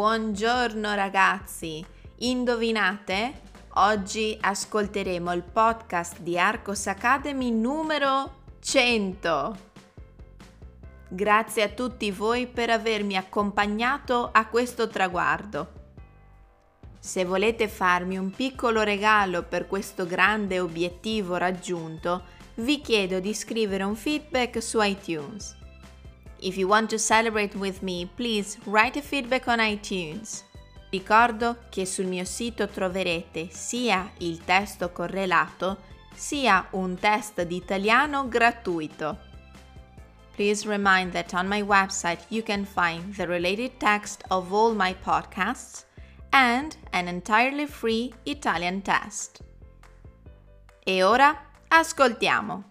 Buongiorno ragazzi, indovinate? Oggi ascolteremo il podcast di Arcos Academy numero 100. Grazie a tutti voi per avermi accompagnato a questo traguardo. Se volete farmi un piccolo regalo per questo grande obiettivo raggiunto, vi chiedo di scrivere un feedback su iTunes. If you want to celebrate with me, please write a feedback on iTunes. Ricordo che sul mio sito troverete sia il testo correlato sia un test di italiano gratuito. Please remind that on my website you can find the related text of all my podcasts and an entirely free Italian test. E ora ascoltiamo.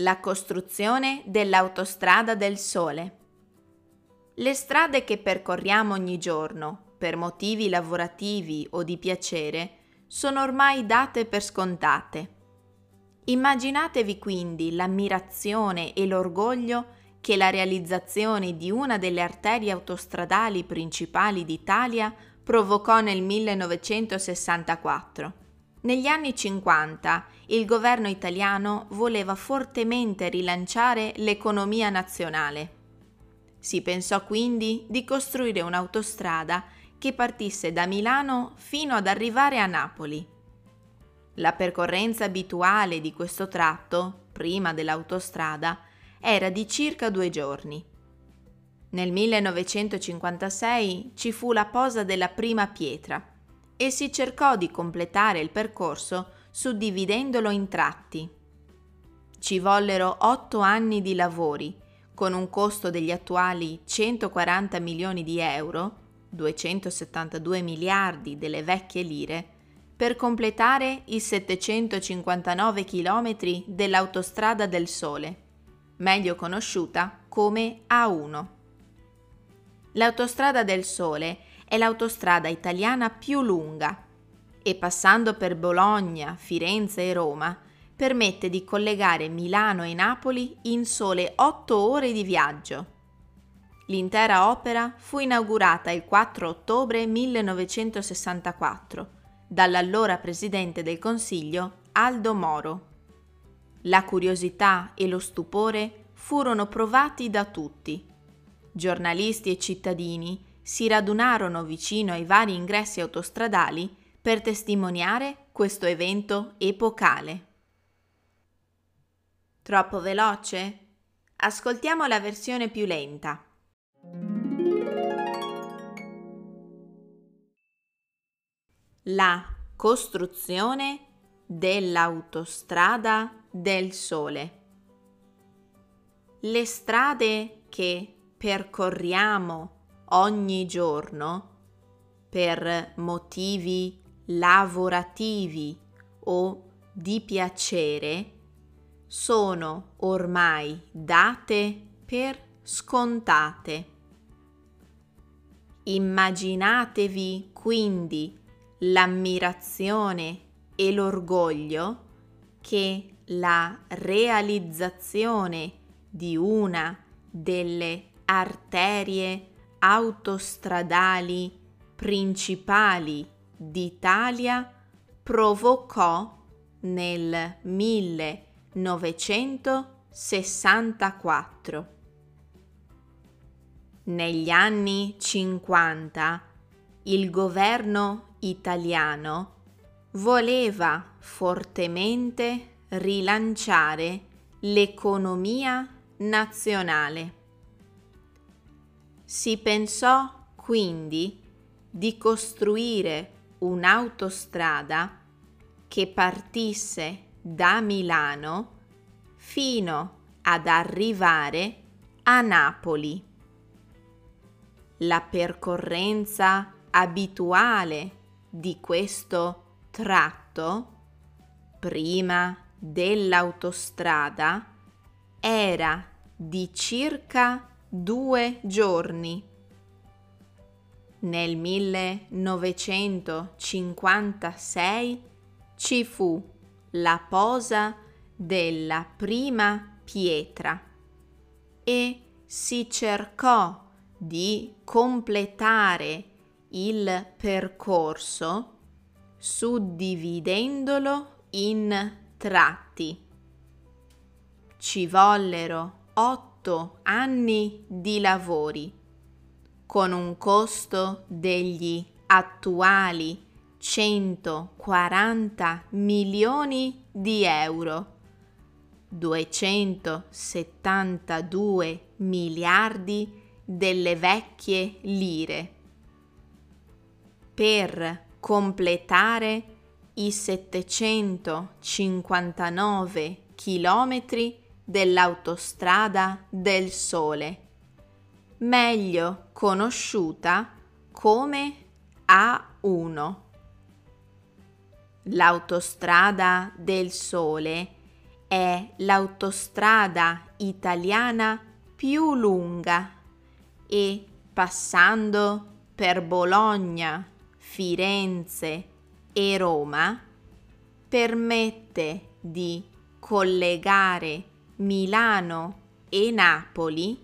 La costruzione dell'autostrada del Sole. Le strade che percorriamo ogni giorno, per motivi lavorativi o di piacere, sono ormai date per scontate. Immaginatevi quindi l'ammirazione e l'orgoglio che la realizzazione di una delle arterie autostradali principali d'Italia provocò nel 1964. Negli anni 50 il governo italiano voleva fortemente rilanciare l'economia nazionale. Si pensò quindi di costruire un'autostrada che partisse da Milano fino ad arrivare a Napoli. La percorrenza abituale di questo tratto, prima dell'autostrada, era di circa due giorni. Nel 1956 ci fu la posa della prima pietra e si cercò di completare il percorso suddividendolo in tratti. Ci vollero otto anni di lavori, con un costo degli attuali 140 milioni di euro, 272 miliardi delle vecchie lire, per completare i 759 chilometri dell'autostrada del Sole, meglio conosciuta come A1. L'autostrada del Sole è l'autostrada italiana più lunga e passando per Bologna, Firenze e Roma permette di collegare Milano e Napoli in sole 8 ore di viaggio. L'intera opera fu inaugurata il 4 ottobre 1964 dall'allora Presidente del Consiglio Aldo Moro. La curiosità e lo stupore furono provati da tutti. Giornalisti e cittadini si radunarono vicino ai vari ingressi autostradali per testimoniare questo evento epocale. Troppo veloce? Ascoltiamo la versione più lenta. La costruzione dell'autostrada del Sole. Le strade che percorriamo ogni giorno per motivi lavorativi o di piacere sono ormai date per scontate. Immaginatevi quindi l'ammirazione e l'orgoglio che la realizzazione di una delle arterie autostradali principali d'Italia provocò nel 1964. Negli anni 50 il governo italiano voleva fortemente rilanciare l'economia nazionale. Si pensò quindi di costruire un'autostrada che partisse da Milano fino ad arrivare a Napoli. La percorrenza abituale di questo tratto, prima dell'autostrada, era di circa due giorni. Nel 1956 ci fu la posa della prima pietra e si cercò di completare il percorso suddividendolo in tratti. Ci vollero otto anni di lavori con un costo degli attuali 140 milioni di euro, 272 miliardi delle vecchie lire, per completare i 759 chilometri dell'autostrada del Sole, meglio conosciuta come A1. L'autostrada del Sole è l'autostrada italiana più lunga e passando per Bologna, Firenze e Roma permette di collegare Milano e Napoli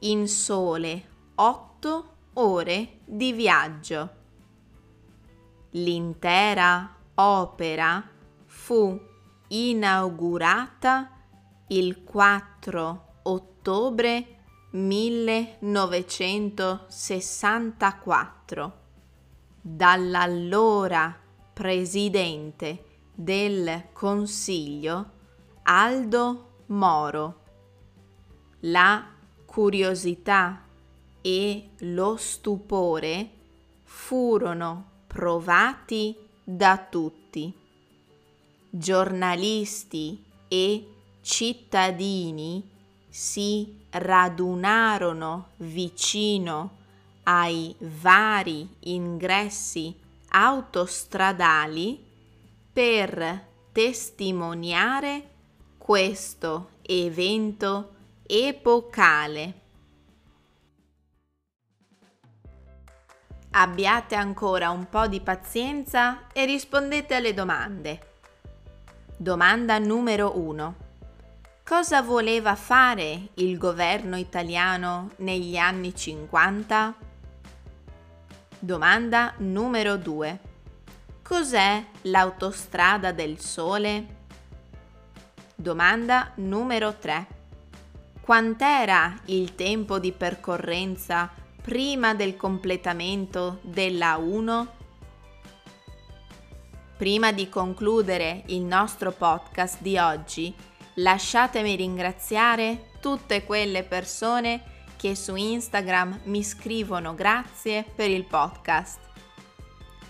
in sole 8 ore di viaggio. L'intera opera fu inaugurata il 4 ottobre 1964 dall'allora presidente del Consiglio Aldo Moro. La curiosità e lo stupore furono provati da tutti. Giornalisti e cittadini si radunarono vicino ai vari ingressi autostradali per testimoniare questo evento epocale. Abbiate ancora un po' di pazienza e rispondete alle domande. Domanda numero 1. Cosa voleva fare il governo italiano negli anni 50? Domanda numero 2. Cos'è l'autostrada del sole? Domanda numero 3. Quant'era il tempo di percorrenza prima del completamento della 1? Prima di concludere il nostro podcast di oggi, lasciatemi ringraziare tutte quelle persone che su Instagram mi scrivono grazie per il podcast.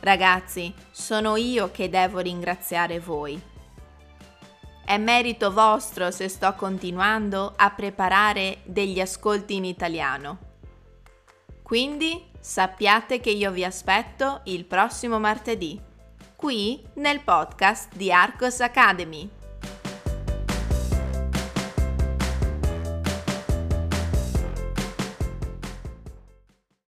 Ragazzi, sono io che devo ringraziare voi. È merito vostro se sto continuando a preparare degli ascolti in italiano. Quindi sappiate che io vi aspetto il prossimo martedì, qui nel podcast di Arcos Academy.